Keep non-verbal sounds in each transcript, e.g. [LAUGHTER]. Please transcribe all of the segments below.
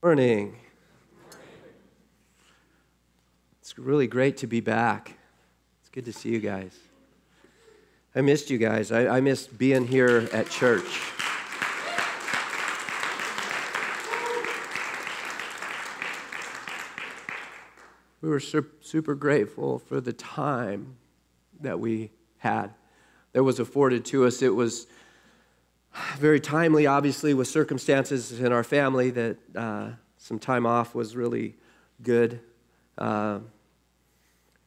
Morning. It's really great to be back. It's good to see you guys. I missed you guys. I, I missed being here at church. We were super grateful for the time that we had that was afforded to us. It was very timely, obviously, with circumstances in our family that uh, some time off was really good. Uh,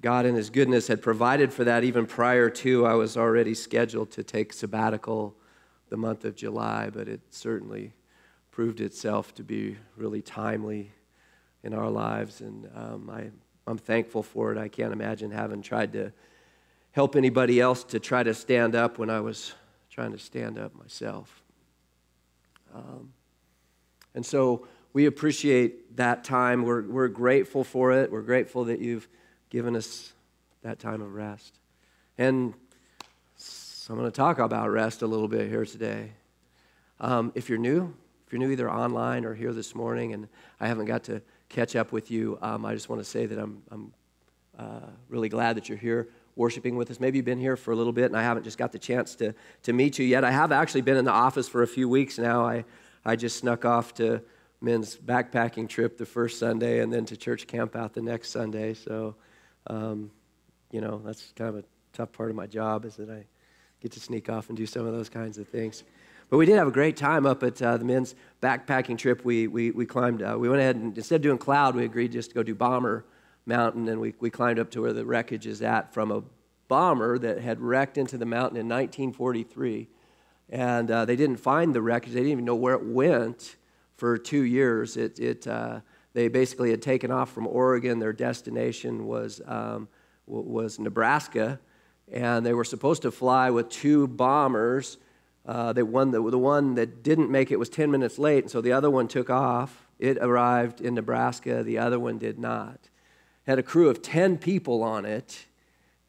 God, in His goodness, had provided for that even prior to I was already scheduled to take sabbatical the month of July, but it certainly proved itself to be really timely in our lives, and um, I, I'm thankful for it. I can't imagine having tried to help anybody else to try to stand up when I was trying to stand up myself. Um, and so we appreciate that time. We're, we're grateful for it. We're grateful that you've given us that time of rest. And so I'm going to talk about rest a little bit here today. Um, if you're new, if you're new either online or here this morning, and I haven't got to catch up with you, um, I just want to say that I'm, I'm uh, really glad that you're here worshiping with us. Maybe you've been here for a little bit and I haven't just got the chance to, to meet you yet. I have actually been in the office for a few weeks now. I, I just snuck off to men's backpacking trip the first Sunday and then to church camp out the next Sunday. So, um, you know, that's kind of a tough part of my job is that I get to sneak off and do some of those kinds of things. But we did have a great time up at uh, the men's backpacking trip. We, we, we climbed, uh, we went ahead and instead of doing cloud, we agreed just to go do bomber mountain, and we, we climbed up to where the wreckage is at from a bomber that had wrecked into the mountain in 1943. And uh, they didn't find the wreckage, they didn't even know where it went for two years. It, it, uh, they basically had taken off from Oregon. Their destination was, um, was Nebraska, and they were supposed to fly with two bombers. Uh, they won the, the one that didn't make it was 10 minutes late, and so the other one took off. It arrived in Nebraska, the other one did not had a crew of 10 people on it,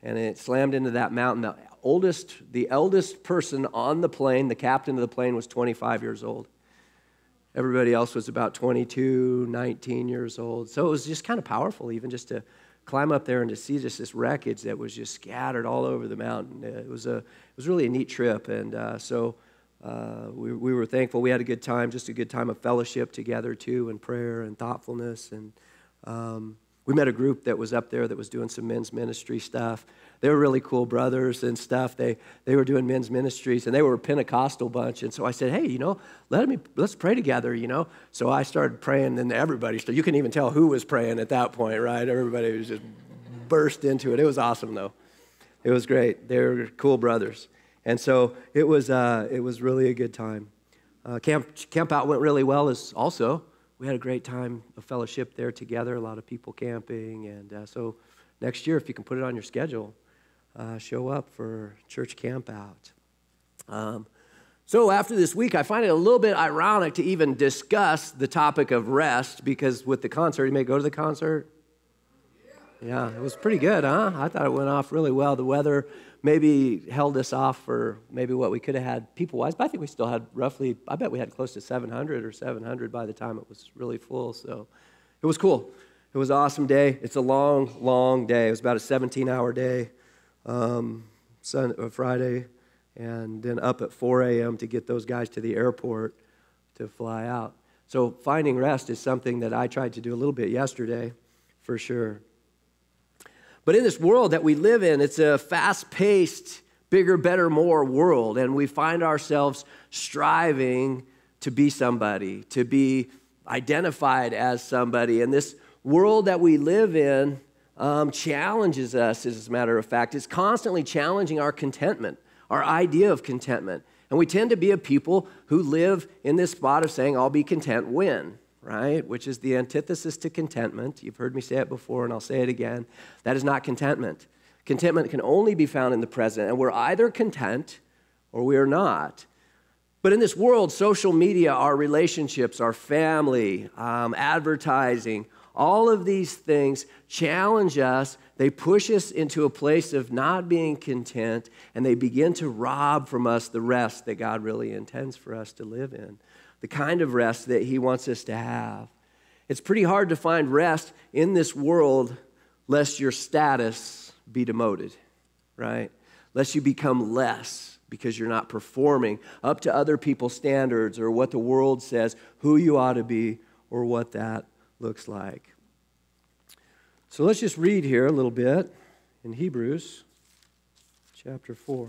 and it slammed into that mountain. The oldest, the eldest person on the plane, the captain of the plane, was 25 years old. Everybody else was about 22, 19 years old. So it was just kind of powerful, even just to climb up there and to see just this wreckage that was just scattered all over the mountain. It was, a, it was really a neat trip. And uh, so uh, we, we were thankful. We had a good time, just a good time of fellowship together, too, and prayer and thoughtfulness. And um, we met a group that was up there that was doing some men's ministry stuff. They were really cool brothers and stuff. They, they were doing men's ministries, and they were a Pentecostal bunch. And so I said, hey, you know, let me, let's pray together, you know. So I started praying, and everybody started. You couldn't even tell who was praying at that point, right? Everybody was just burst into it. It was awesome, though. It was great. They were cool brothers. And so it was, uh, it was really a good time. Uh, camp, camp out went really well as also we had a great time of fellowship there together, a lot of people camping. And uh, so next year, if you can put it on your schedule, uh, show up for church camp out. Um, so after this week, I find it a little bit ironic to even discuss the topic of rest because with the concert, you may go to the concert. Yeah, it was pretty good, huh? I thought it went off really well. The weather maybe held us off for maybe what we could have had people wise, but I think we still had roughly, I bet we had close to 700 or 700 by the time it was really full. So it was cool. It was an awesome day. It's a long, long day. It was about a 17 hour day, um, Sunday, uh, Friday, and then up at 4 a.m. to get those guys to the airport to fly out. So finding rest is something that I tried to do a little bit yesterday, for sure. But in this world that we live in, it's a fast paced, bigger, better, more world. And we find ourselves striving to be somebody, to be identified as somebody. And this world that we live in um, challenges us, as a matter of fact. It's constantly challenging our contentment, our idea of contentment. And we tend to be a people who live in this spot of saying, I'll be content when right? Which is the antithesis to contentment. You've heard me say it before, and I'll say it again. That is not contentment. Contentment can only be found in the present, and we're either content or we are not. But in this world, social media, our relationships, our family, um, advertising, all of these things challenge us. They push us into a place of not being content, and they begin to rob from us the rest that God really intends for us to live in the kind of rest that He wants us to have. It's pretty hard to find rest in this world lest your status be demoted, right? Lest you become less because you're not performing up to other people's standards or what the world says who you ought to be or what that looks like. So let's just read here a little bit in Hebrews chapter 4.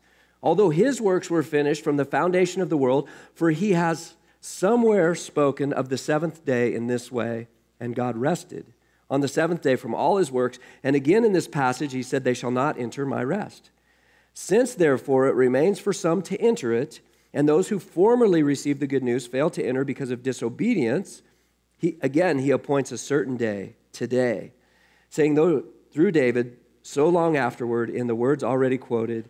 Although his works were finished from the foundation of the world, for he has somewhere spoken of the seventh day in this way, and God rested on the seventh day from all his works. And again in this passage, he said, They shall not enter my rest. Since therefore it remains for some to enter it, and those who formerly received the good news fail to enter because of disobedience, he, again he appoints a certain day, today, saying though, through David, so long afterward, in the words already quoted,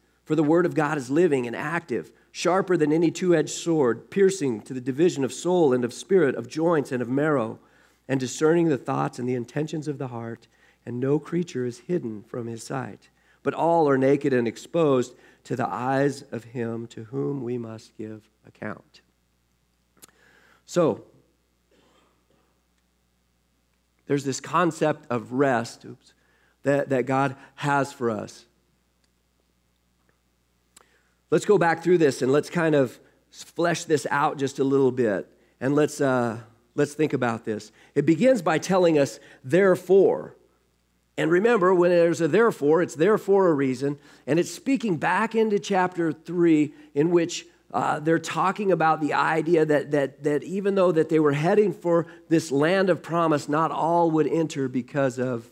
For the word of God is living and active, sharper than any two edged sword, piercing to the division of soul and of spirit, of joints and of marrow and discerning the thoughts and the intentions of the heart, and no creature is hidden from his sight. But all are naked and exposed to the eyes of him to whom we must give account. So, there's this concept of rest oops, that, that God has for us. Let's go back through this and let's kind of flesh this out just a little bit. And let's, uh, Let's think about this. It begins by telling us, therefore. And remember, when there's a therefore, it's there for a reason. And it's speaking back into chapter 3, in which uh, they're talking about the idea that, that, that even though that they were heading for this land of promise, not all would enter because of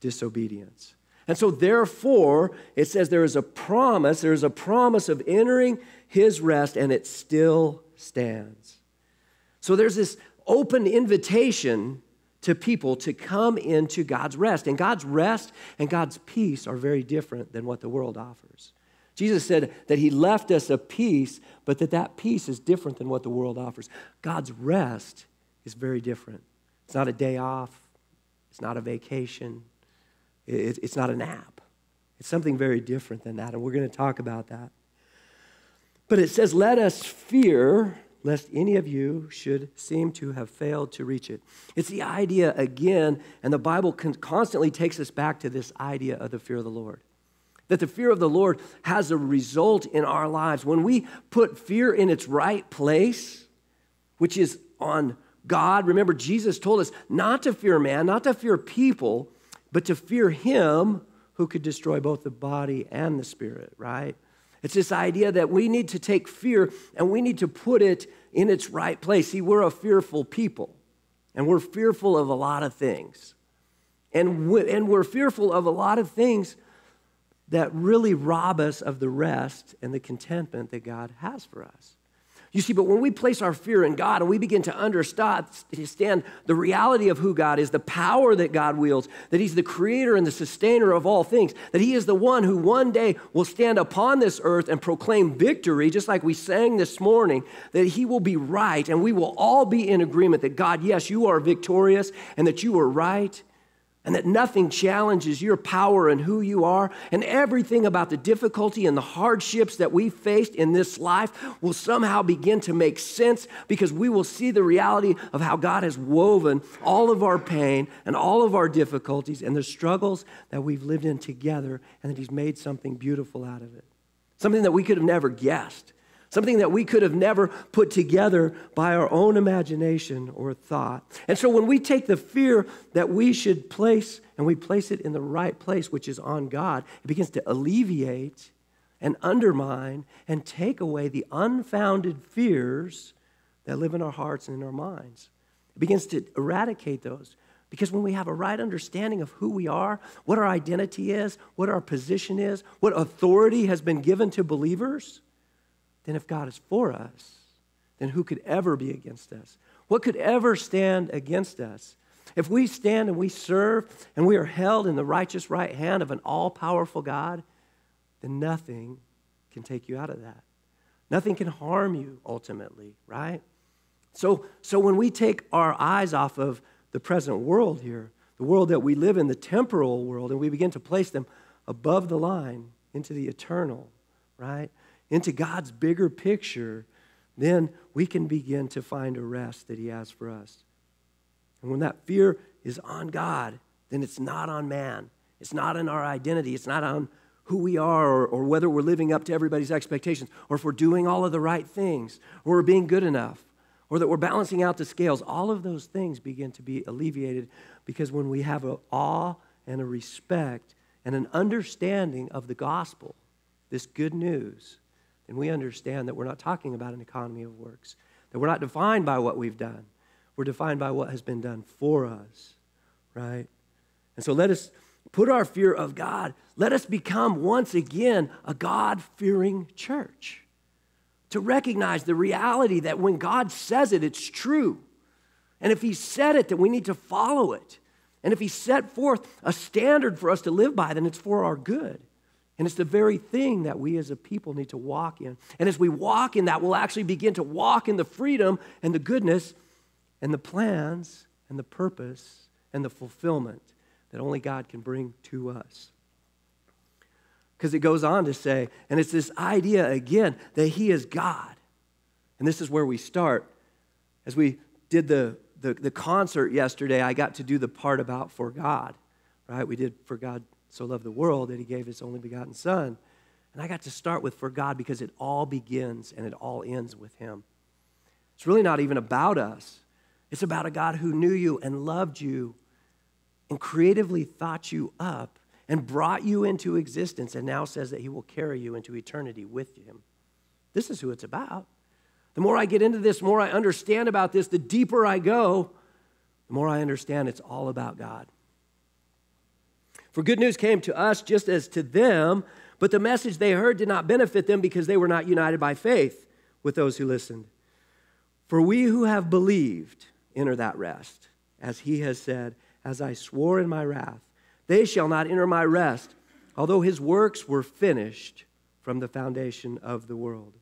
disobedience. And so, therefore, it says there is a promise, there is a promise of entering his rest, and it still stands. So, there's this open invitation to people to come into God's rest. And God's rest and God's peace are very different than what the world offers. Jesus said that he left us a peace, but that that peace is different than what the world offers. God's rest is very different. It's not a day off, it's not a vacation, it's not a nap. It's something very different than that, and we're going to talk about that. But it says, Let us fear lest any of you should seem to have failed to reach it. It's the idea again, and the Bible constantly takes us back to this idea of the fear of the Lord. That the fear of the Lord has a result in our lives. When we put fear in its right place, which is on God, remember, Jesus told us not to fear man, not to fear people, but to fear him who could destroy both the body and the spirit, right? It's this idea that we need to take fear and we need to put it in its right place. See, we're a fearful people, and we're fearful of a lot of things. And, we, and we're fearful of a lot of things that really rob us of the rest and the contentment that God has for us. You see, but when we place our fear in God and we begin to understand the reality of who God is, the power that God wields, that He's the creator and the sustainer of all things, that He is the one who one day will stand upon this earth and proclaim victory, just like we sang this morning, that He will be right and we will all be in agreement that God, yes, you are victorious and that you are right and that nothing challenges your power and who you are, and everything about the difficulty and the hardships that we faced in this life will somehow begin to make sense because we will see the reality of how God has woven all of our pain and all of our difficulties and the struggles that we've lived in together, and that He's made something beautiful out of it. Something that we could have never guessed, something that we could have never put together by our own imagination or thought. And so when we take the fear that we should place and we place it in the right place, which is on God, it begins to alleviate and undermine and take away the unfounded fears that live in our hearts and in our minds. It begins to eradicate those. Because when we have a right understanding of who we are, what our identity is, what our position is, what authority has been given to believers, then if God is for us, then who could ever be against us? What could ever stand against us? If we stand and we serve and we are held in the righteous right hand of an all powerful God, then nothing can take you out of that. Nothing can harm you ultimately, right? So, so when we take our eyes off of the present world here, the world that we live in, the temporal world, and we begin to place them above the line into the eternal, right? Into God's bigger picture, then we can begin to find a rest that He has for us. And when that fear is on God, then it's not on man. It's not in our identity. It's not on who we are or, or, whether we're living up to everybody's expectations or if we're doing all of the right things or we're being good enough or that we're balancing out the scales, all of those things begin to be alleviated because when we have an awe and a respect and an understanding of the gospel, this good news, then we understand that we're not talking about an economy of works, that we're not defined by what we've done. We're defined by what has been done for us, right? And so let us put our fear of God, let us become once again a God fearing church to recognize the reality that when God says it, it's true. And if He said it, then we need to follow it. And if He set forth a standard for us to live by, then it's for our good. And it's the very thing that we as a people need to walk in. And as we walk in that, we'll actually begin to walk in the freedom and the goodness and the plans and the purpose and the fulfillment that only God can bring to us because it goes on to say, and it's this idea again that He is God. And this is where we start. As we did the, the, the, concert yesterday, I got to do the part about for God, right? We did for God so loved the world that He gave His only begotten Son. And I got to start with for God because it all begins and it all ends with Him. It's really not even about us, it's about a God who knew you and loved you and creatively thought you up and brought you into existence and now says that he will carry you into eternity with him. This is who it's about. The more I get into this, the more I understand about this, the deeper I go, the more I understand it's all about God. For good news came to us just as to them, but the message they heard did not benefit them because they were not united by faith with those who listened. For we who have believed enter that rest, as he has said, As I swore in my wrath, they shall not enter my rest, although his works were finished from the foundation of the world.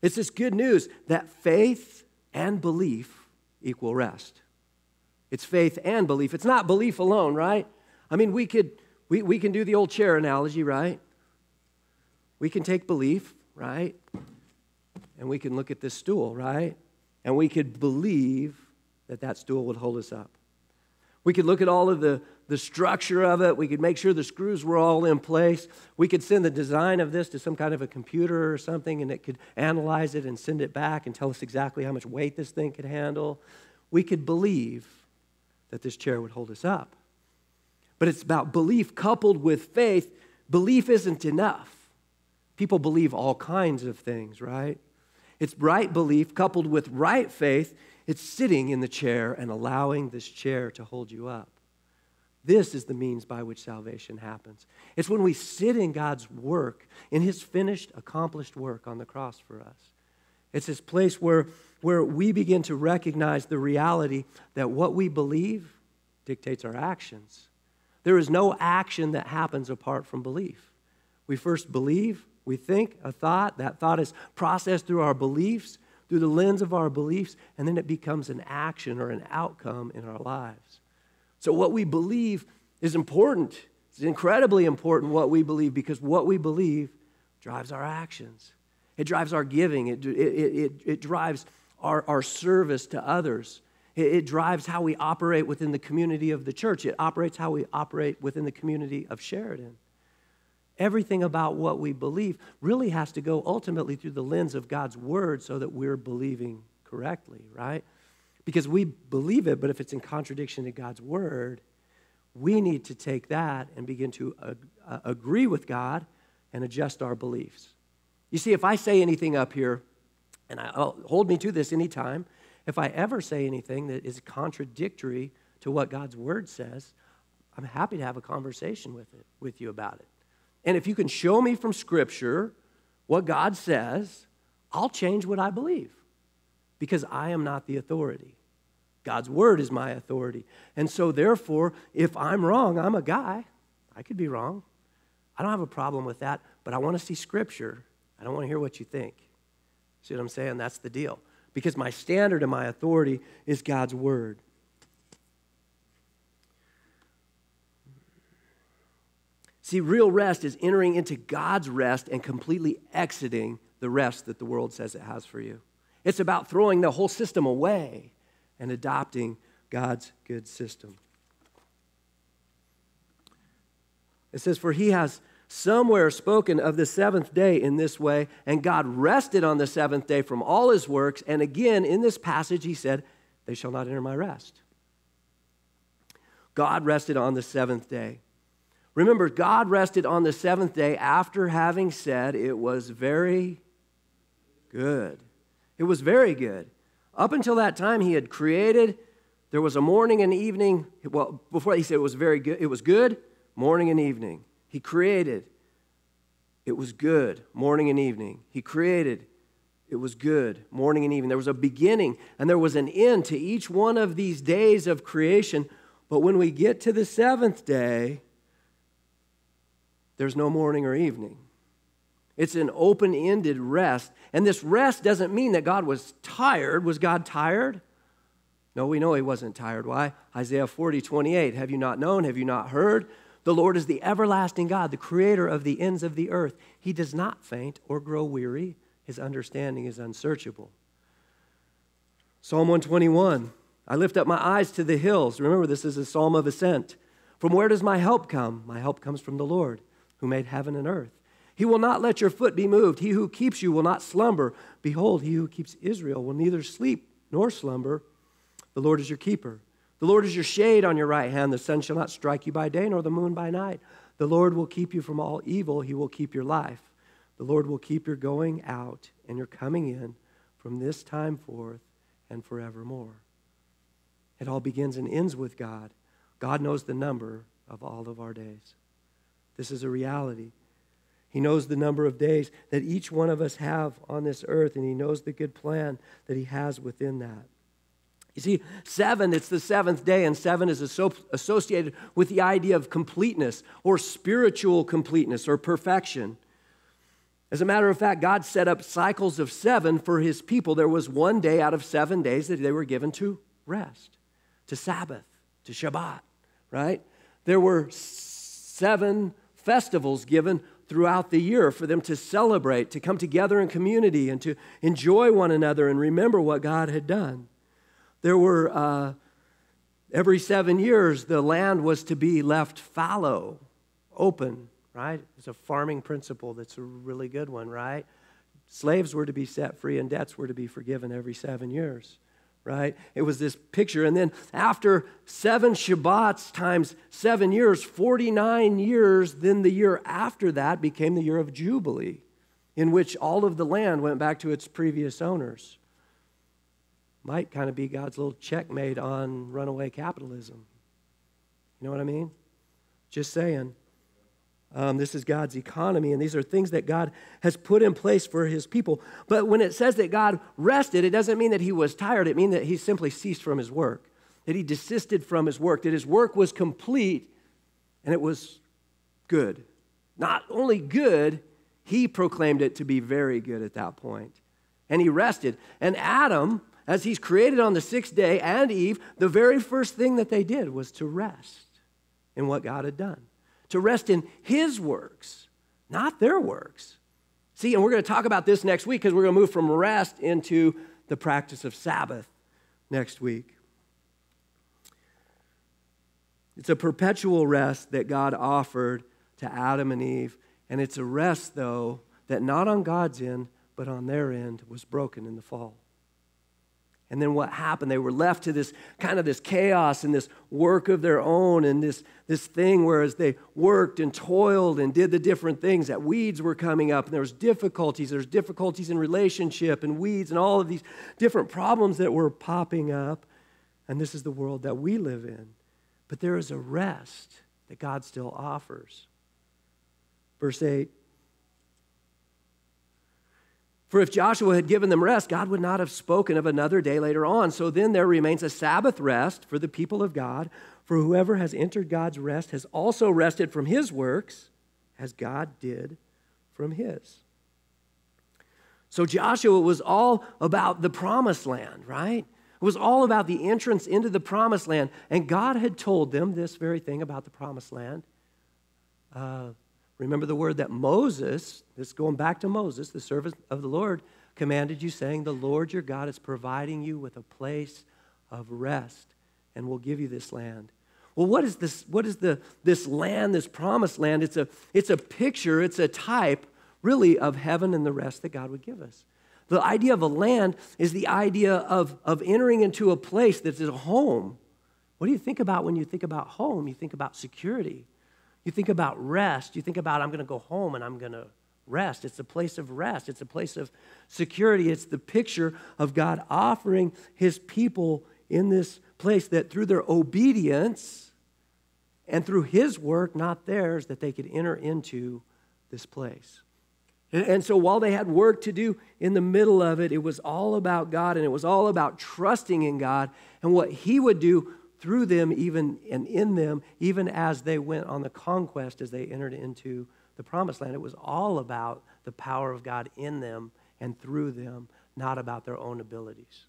It's this good news that faith and belief equal rest. It's faith and belief. It's not belief alone, right? I mean, we could we, we can do the old chair analogy, right? We can take belief, right? And we can look at this stool, right? And we could believe that that stool would hold us up. We could look at all of the, the structure of it. We could make sure the screws were all in place. We could send the design of this to some kind of a computer or something, and it could analyze it and send it back and tell us exactly how much weight this thing could handle. We could believe that this chair would hold us up. But it's about belief coupled with faith. Belief isn't enough. People believe all kinds of things, right? It's right belief coupled with right faith it's sitting in the chair and allowing this chair to hold you up. This is the means by which salvation happens. It's when we sit in God's work, in His finished, accomplished work on the cross for us. It's this place where, where we begin to recognize the reality that what we believe dictates our actions. There is no action that happens apart from belief. We first believe, we think a thought, that thought is processed through our beliefs, through the lens of our beliefs, and then it becomes an action or an outcome in our lives. So, what we believe is important. It's incredibly important what we believe because what we believe drives our actions. It drives our giving, it, it, it, it drives our, our service to others. It, it drives how we operate within the community of the church. It operates how we operate within the community of Sheridan. everything about what we believe really has to go ultimately through the lens of God's word so that we're believing correctly, right? Because we believe it, but if it's in contradiction to God's word, we need to take that and begin to uh, agree with God and adjust our beliefs. You see, if I say anything up here, and I'll, hold me to this anytime, if I ever say anything that is contradictory to what God's word says, I'm happy to have a conversation with it with you about it. And if you can show me from scripture what God says, I'll change what I believe because I am not the authority. God's word is my authority. And so, therefore, if I'm wrong, I'm a guy. I could be wrong. I don't have a problem with that, but I want to see scripture. I don't want to hear what you think. See what I'm saying? That's the deal. Because my standard and my authority is God's word. See, real rest is entering into God's rest and completely exiting the rest that the world says it has for you. It's about throwing the whole system away and adopting God's good system. It says, For he has somewhere spoken of the seventh day in this way, and God rested on the seventh day from all his works. And again, in this passage, he said, They shall not enter my rest. God rested on the seventh day. Remember, God rested on the seventh day after having said it was very good. It was very good. Up until that time, he had created. There was a morning and evening. Well, before he said it was very good, it was good, morning and evening. He created. It was good, morning and evening. He created. It was good, morning and evening. There was a beginning and there was an end to each one of these days of creation. But when we get to the seventh day, there's no morning or evening. It's an open ended rest. And this rest doesn't mean that God was tired. Was God tired? No, we know he wasn't tired. Why? Isaiah 40, 28. Have you not known? Have you not heard? The Lord is the everlasting God, the creator of the ends of the earth. He does not faint or grow weary. His understanding is unsearchable. Psalm 121 I lift up my eyes to the hills. Remember, this is a psalm of ascent. From where does my help come? My help comes from the Lord who made heaven and earth. He will not let your foot be moved. He who keeps you will not slumber. Behold, he who keeps Israel will neither sleep nor slumber. The Lord is your keeper. The Lord is your shade on your right hand. The sun shall not strike you by day, nor the moon by night. The Lord will keep you from all evil. He will keep your life. The Lord will keep your going out and your coming in from this time forth and forevermore. It all begins and ends with God. God knows the number of all of our days. This is a reality. He knows the number of days that each one of us have on this earth, and He knows the good plan that He has within that. You see, seven, it's the seventh day, and seven is associated with the idea of completeness or spiritual completeness or perfection. As a matter of fact, God set up cycles of seven for His people. There was one day out of seven days that they were given to rest, to Sabbath, to Shabbat, right? There were seven festivals given throughout the year for them to celebrate, to come together in community, and to enjoy one another and remember what God had done. There were, uh, every seven years, the land was to be left fallow, open, right? It's a farming principle that's a really good one, right? Slaves were to be set free and debts were to be forgiven every seven years right? It was this picture. And then after seven Shabbats times seven years, 49 years, then the year after that became the year of Jubilee, in which all of the land went back to its previous owners. Might kind of be God's little checkmate on runaway capitalism. You know what I mean? Just saying. Um, this is God's economy, and these are things that God has put in place for his people. But when it says that God rested, it doesn't mean that he was tired. It means that he simply ceased from his work, that he desisted from his work, that his work was complete and it was good. Not only good, he proclaimed it to be very good at that point. And he rested. And Adam, as he's created on the sixth day, and Eve, the very first thing that they did was to rest in what God had done to rest in His works, not their works. See, and we're going to talk about this next week because we're going to move from rest into the practice of Sabbath next week. It's a perpetual rest that God offered to Adam and Eve, And it's a rest, though, that not on God's end, but on their end was broken in the fall. And then what happened? They were left to this kind of this chaos and this work of their own and this, this thing whereas they worked and toiled and did the different things that weeds were coming up and there was difficulties. There's difficulties in relationship and weeds and all of these different problems that were popping up. And this is the world that we live in. But there is a rest that God still offers. Verse 8 For if Joshua had given them rest, God would not have spoken of another day later on. So then there remains a Sabbath rest for the people of God. For whoever has entered God's rest has also rested from his works, as God did from his. So Joshua was all about the promised land, right? It was all about the entrance into the promised land. And God had told them this very thing about the promised land. Uh, remember the word that Moses, this going back to Moses, the servant of the Lord, commanded you, saying, The Lord your God is providing you with a place of rest and will give you this land. Well, what is this? What is the, this land, this promised land? It's a, it's a picture, it's a type, really, of heaven and the rest that God would give us. The idea of a land is the idea of, of entering into a place that is a home. What do you think about when you think about home? You think about security. You think about rest. You think about, I'm going to go home and I'm going to rest. It's a place of rest, it's a place of security. It's the picture of God offering his people in this place that through their obedience and through his work, not theirs, that they could enter into this place. And, so while they had work to do in the middle of it, it was all about God and it was all about trusting in God and what He would do through them, even and in them, even as they went on the conquest, as they entered into the promised land. It was all about the power of God in them and through them, not about their own abilities.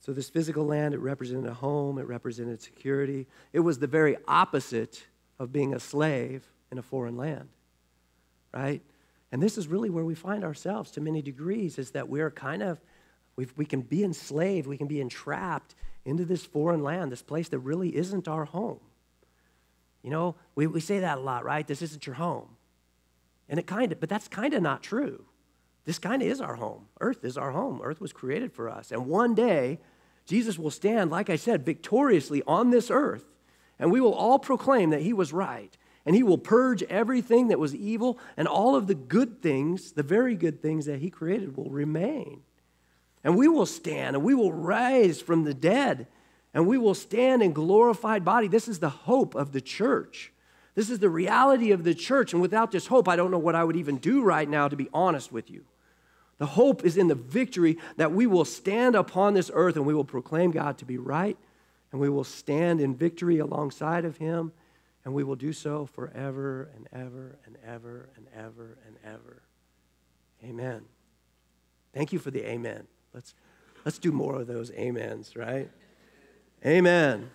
So, this physical land, it represented a home, it represented security. It was the very opposite of being a slave in a foreign land, right? And this is really where we find ourselves to many degrees, is that we're kind of, we can be enslaved, we can be entrapped into this foreign land, this place that really isn't our home. You know, we, we say that a lot, right? This isn't your home. And it kind of, but that's kind of not true. This kind of is our home. Earth is our home. Earth was created for us. And one day, Jesus will stand, like I said, victoriously on this earth, and we will all proclaim that he was right. And he will purge everything that was evil, and all of the good things, the very good things that he created, will remain. And we will stand, and we will rise from the dead, and we will stand in glorified body. This is the hope of the church. This is the reality of the church. And without this hope, I don't know what I would even do right now, to be honest with you. The hope is in the victory that we will stand upon this earth and we will proclaim God to be right, and we will stand in victory alongside of Him, and we will do so forever and ever and ever and ever and ever. Amen. Thank you for the amen. Let's, let's do more of those amens, right? Amen.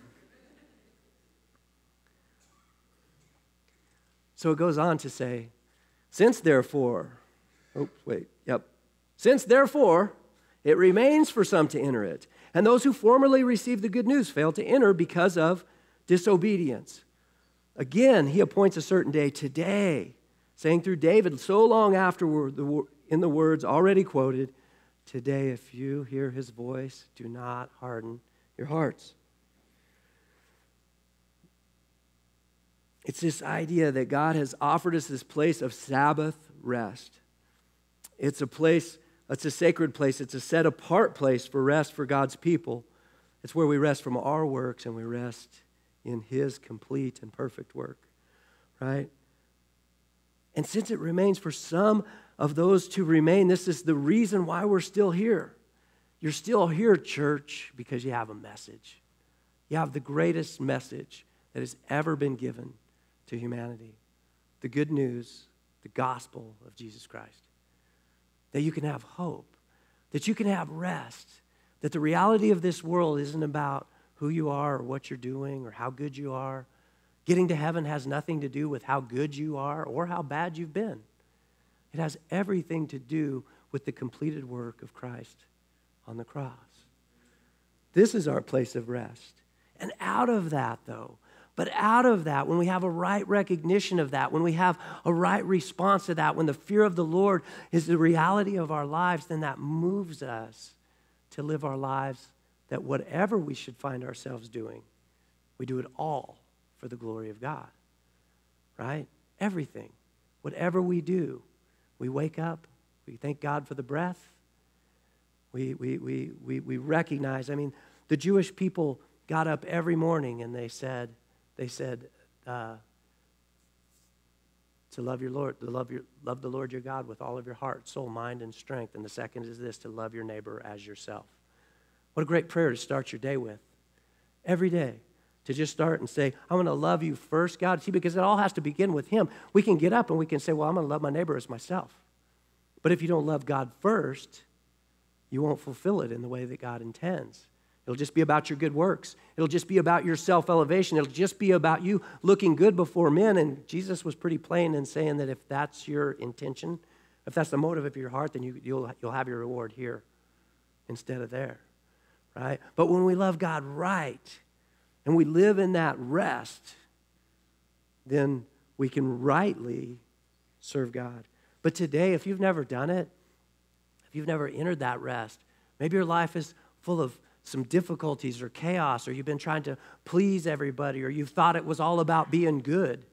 So it goes on to say, since therefore, oh, wait, yep. Since, therefore, it remains for some to enter it, and those who formerly received the good news failed to enter because of disobedience. Again, he appoints a certain day today, saying through David so long afterward, in the words already quoted, Today, if you hear his voice, do not harden your hearts. It's this idea that God has offered us this place of Sabbath rest. It's a place it's a sacred place, it's a set apart place for rest for God's people. It's where we rest from our works and we rest in His complete and perfect work, right? And since it remains for some of those to remain, this is the reason why we're still here. You're still here, church, because you have a message. You have the greatest message that has ever been given to humanity the good news, the gospel of Jesus Christ that you can have hope, that you can have rest, that the reality of this world isn't about who you are or what you're doing or how good you are. Getting to heaven has nothing to do with how good you are or how bad you've been. It has everything to do with the completed work of Christ on the cross. This is our place of rest. And out of that, though, but out of that, when we have a right recognition of that, when we have a right response to that, when the fear of the Lord is the reality of our lives, then that moves us to live our lives that whatever we should find ourselves doing, we do it all for the glory of God. Right? Everything. Whatever we do, we wake up, we thank God for the breath. We, we, we, we, we recognize, I mean, the Jewish people got up every morning and they said, they said, uh, to love your Lord, to love, your, love the Lord your God with all of your heart, soul, mind, and strength. And the second is this to love your neighbor as yourself. What a great prayer to start your day with. Every day, to just start and say, I'm going to love you first, God. See, because it all has to begin with Him. We can get up and we can say, Well, I'm going to love my neighbor as myself. But if you don't love God first, you won't fulfill it in the way that God intends. It'll just be about your good works. It'll just be about your self elevation. It'll just be about you looking good before men. And Jesus was pretty plain in saying that if that's your intention, if that's the motive of your heart, then you, you'll, you'll have your reward here instead of there, right? But when we love God right and we live in that rest, then we can rightly serve God. But today, if you've never done it, if you've never entered that rest, maybe your life is full of some difficulties or chaos, or you've been trying to please everybody, or you've thought it was all about being good,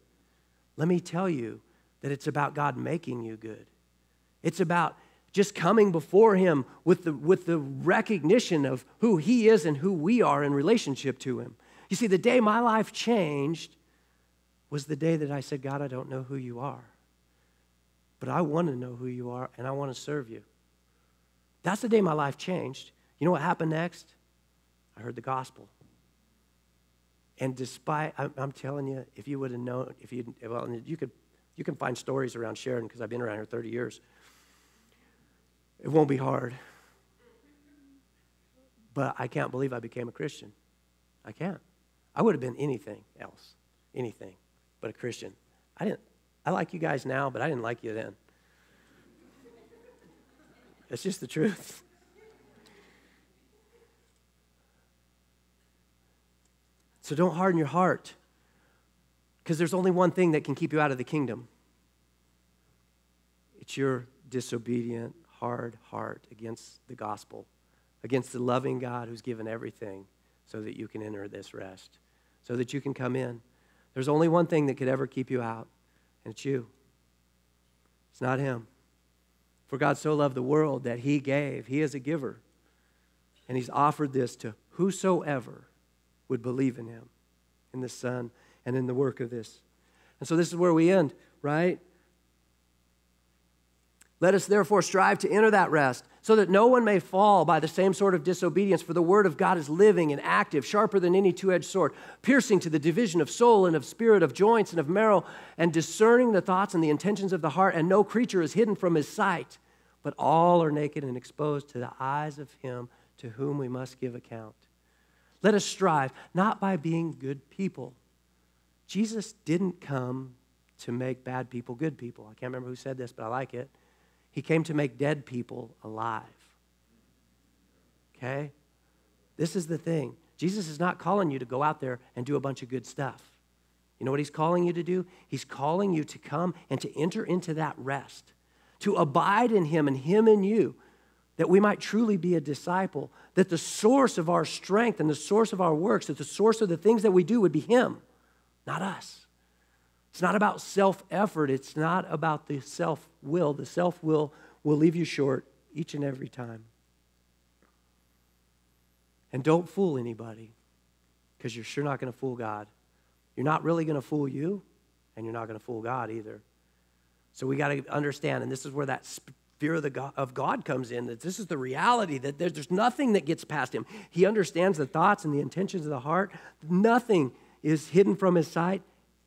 let me tell you that it's about God making you good. It's about just coming before Him with the, with the recognition of who He is and who we are in relationship to Him. You see, the day my life changed was the day that I said, God, I don't know who you are, but I want to know who you are and I want to serve you. That's the day my life changed. You know what happened next? I heard the gospel. And despite, I'm, telling you, if you would have known, if you, well, you could, you can find stories around Sheridan because I've been around here 30 years. It won't be hard. But I can't believe I became a Christian. I can't. I would have been anything else, anything but a Christian. I didn't. I like you guys now, but I didn't like you then. It's just the truth. So don't harden your heart because there's only one thing that can keep you out of the kingdom it's your disobedient, hard heart against the gospel, against the loving God who's given everything so that you can enter this rest, so that you can come in. There's only one thing that could ever keep you out, and it's you. It's not Him. For God so loved the world that He gave, He is a giver. And He's offered this to whosoever would believe in him, in the Son, and in the work of this. And so this is where we end, right? Let us therefore strive to enter that rest, so that no one may fall by the same sort of disobedience. For the word of God is living and active, sharper than any two edged sword, piercing to the division of soul and of spirit, of joints and of marrow, and discerning the thoughts and the intentions of the heart. And no creature is hidden from his sight, but all are naked and exposed to the eyes of him to whom we must give account. Let us strive, not by being good people. Jesus didn't come to make bad people good people. I can't remember who said this, but I like it. He came to make dead people alive. Okay? This is the thing. Jesus is not calling you to go out there and do a bunch of good stuff. You know what he's calling you to do? He's calling you to come and to enter into that rest, to abide in him and him in you, that we might truly be a disciple, that the source of our strength and the source of our works, that the source of the things that we do would be Him, not us. It's not about self effort, it's not about the self will. The self will will leave you short each and every time. And don't fool anybody because you're sure not going to fool God. You're not really going to fool you, and you're not going to fool God either. So we got to understand, and this is where that fear of, the God, of God comes in, that this is the reality, that there's, there's nothing that gets past him. He understands the thoughts and the intentions of the heart. Nothing is hidden from his sight.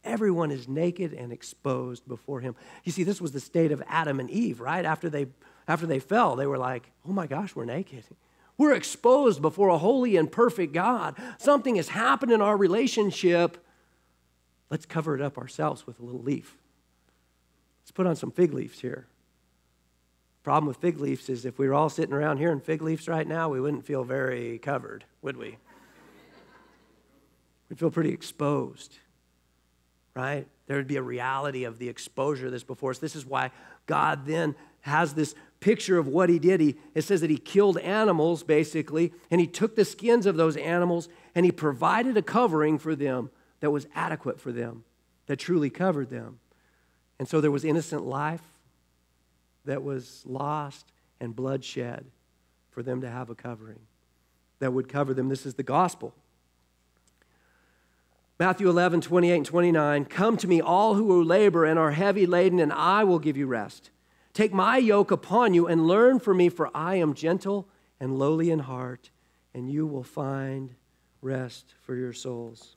Everyone is naked and exposed before him. You see, this was the state of Adam and Eve, right? After they, after they fell, they were like, oh my gosh, we're naked. We're exposed before a holy and perfect God. Something has happened in our relationship. Let's cover it up ourselves with a little leaf. Let's put on some fig leaves here Problem with fig leaves is if we were all sitting around here in fig leaves right now, we wouldn't feel very covered, would we? [LAUGHS] We'd feel pretty exposed, right? There would be a reality of the exposure that's before us. This is why God then has this picture of what he did. He, it says that he killed animals, basically, and he took the skins of those animals and he provided a covering for them that was adequate for them, that truly covered them. And so there was innocent life that was lost and bloodshed for them to have a covering that would cover them. This is the gospel. Matthew 11, 28 and 29. Come to me, all who labor and are heavy laden, and I will give you rest. Take my yoke upon you and learn from me, for I am gentle and lowly in heart, and you will find rest for your souls.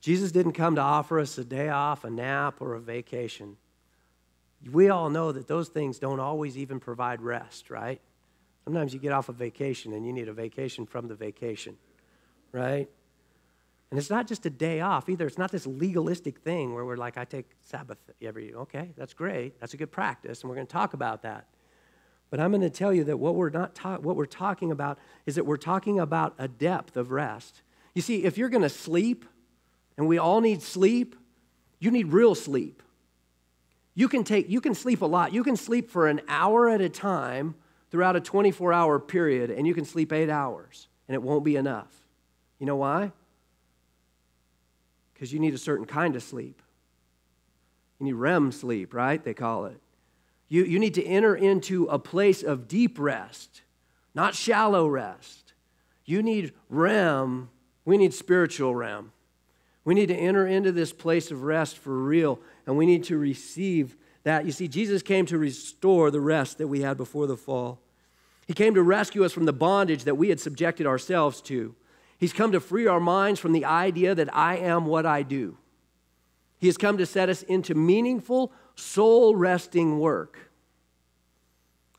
Jesus didn't come to offer us a day off, a nap, or a vacation. We all know that those things don't always even provide rest, right? Sometimes you get off a vacation and you need a vacation from the vacation, right? And it's not just a day off either. It's not this legalistic thing where we're like, I take Sabbath every, year. okay, that's great. That's a good practice, and we're going to talk about that. But I'm going to tell you that what we're, not ta- what we're talking about is that we're talking about a depth of rest. You see, if you're going to sleep, and we all need sleep, you need real sleep. You can take, you can sleep a lot. You can sleep for an hour at a time throughout a 24 hour period, and you can sleep eight hours, and it won't be enough. You know why? because you need a certain kind of sleep. You need REM sleep, right? They call it. You, you need to enter into a place of deep rest, not shallow rest. You need REM. We need spiritual REM. We need to enter into this place of rest for real, and we need to receive that. You see, Jesus came to restore the rest that we had before the fall. He came to rescue us from the bondage that we had subjected ourselves to. He's come to free our minds from the idea that I am what I do. He has come to set us into meaningful, soul resting work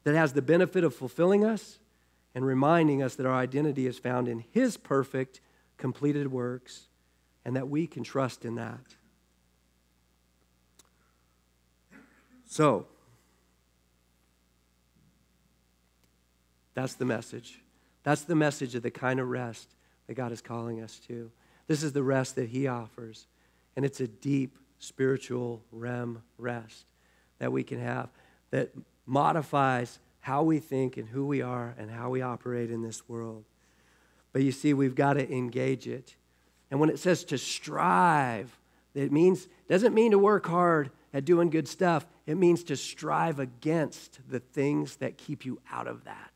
that has the benefit of fulfilling us and reminding us that our identity is found in His perfect, completed works and that we can trust in that. So, that's the message. That's the message of the kind of rest that God is calling us to. This is the rest that He offers. And it's a deep spiritual REM rest that we can have that modifies how we think and who we are and how we operate in this world. But you see, we've got to engage it. And when it says to strive, it means doesn't mean to work hard at doing good stuff. It means to strive against the things that keep you out of that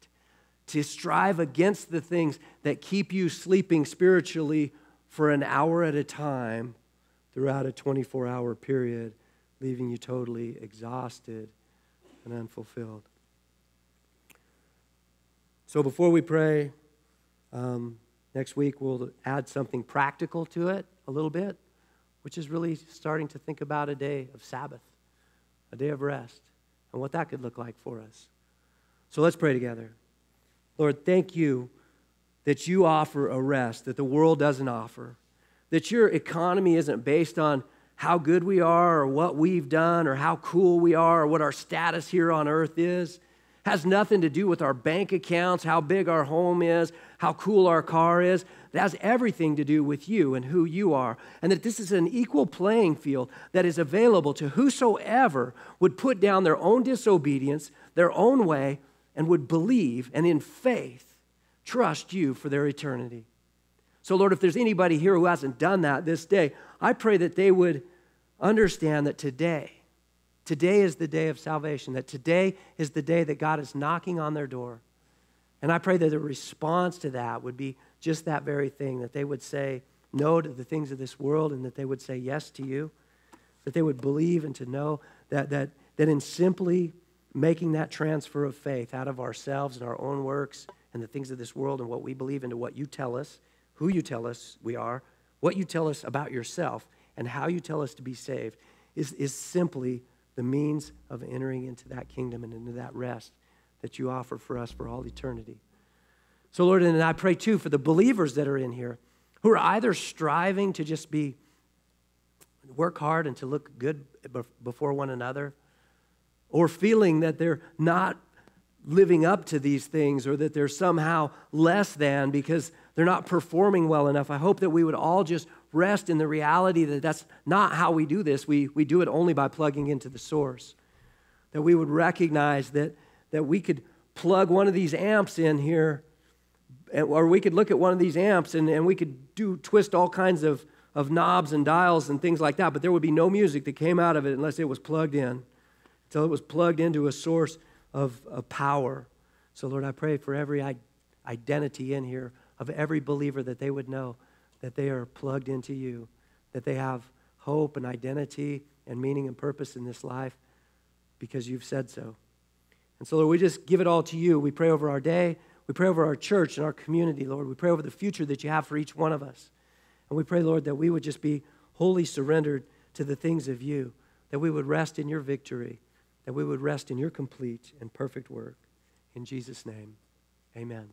to strive against the things that keep you sleeping spiritually for an hour at a time throughout a 24 hour period, leaving you totally exhausted and unfulfilled. So before we pray, um, next week we'll add something practical to it a little bit, which is really starting to think about a day of Sabbath, a day of rest, and what that could look like for us. So let's pray together. Lord, thank you that you offer a rest that the world doesn't offer, that your economy isn't based on how good we are or what we've done or how cool we are or what our status here on earth is has nothing to do with our bank accounts, how big our home is, how cool our car is. It has everything to do with you and who you are. And that this is an equal playing field that is available to whosoever would put down their own disobedience, their own way, and would believe and in faith trust you for their eternity. So, Lord, if there's anybody here who hasn't done that this day, I pray that they would understand that today, today is the day of salvation, that today is the day that God is knocking on their door. And I pray that the response to that would be just that very thing, that they would say no to the things of this world and that they would say yes to you, that they would believe and to know that, that, that in simply making that transfer of faith out of ourselves and our own works and the things of this world and what we believe into what you tell us, who you tell us we are, what you tell us about yourself, and how you tell us to be saved is, is simply the means of entering into that kingdom and into that rest that you offer for us for all eternity. So, Lord, and I pray too for the believers that are in here who are either striving to just be, work hard and to look good before one another or feeling that they're not living up to these things or that they're somehow less than because they're not performing well enough. I hope that we would all just rest in the reality that that's not how we do this. We, we do it only by plugging into the source. That we would recognize that, that we could plug one of these amps in here, eh, or we could look at one of these amps and, and we could do twist all kinds of, of knobs and dials and things like that, but there would be no music that came out of it unless it was plugged in, until it was plugged into a source of, of power. So, Lord, I pray for every identity in here of every believer that they would know that they are plugged into you, that they have hope and identity and meaning and purpose in this life because you've said so. And so, Lord, we just give it all to you. We pray over our day. We pray over our church and our community, Lord. We pray over the future that you have for each one of us. And we pray, Lord, that we would just be wholly surrendered to the things of you, that we would rest in your victory, that we would rest in your complete and perfect work. In Jesus' name, amen.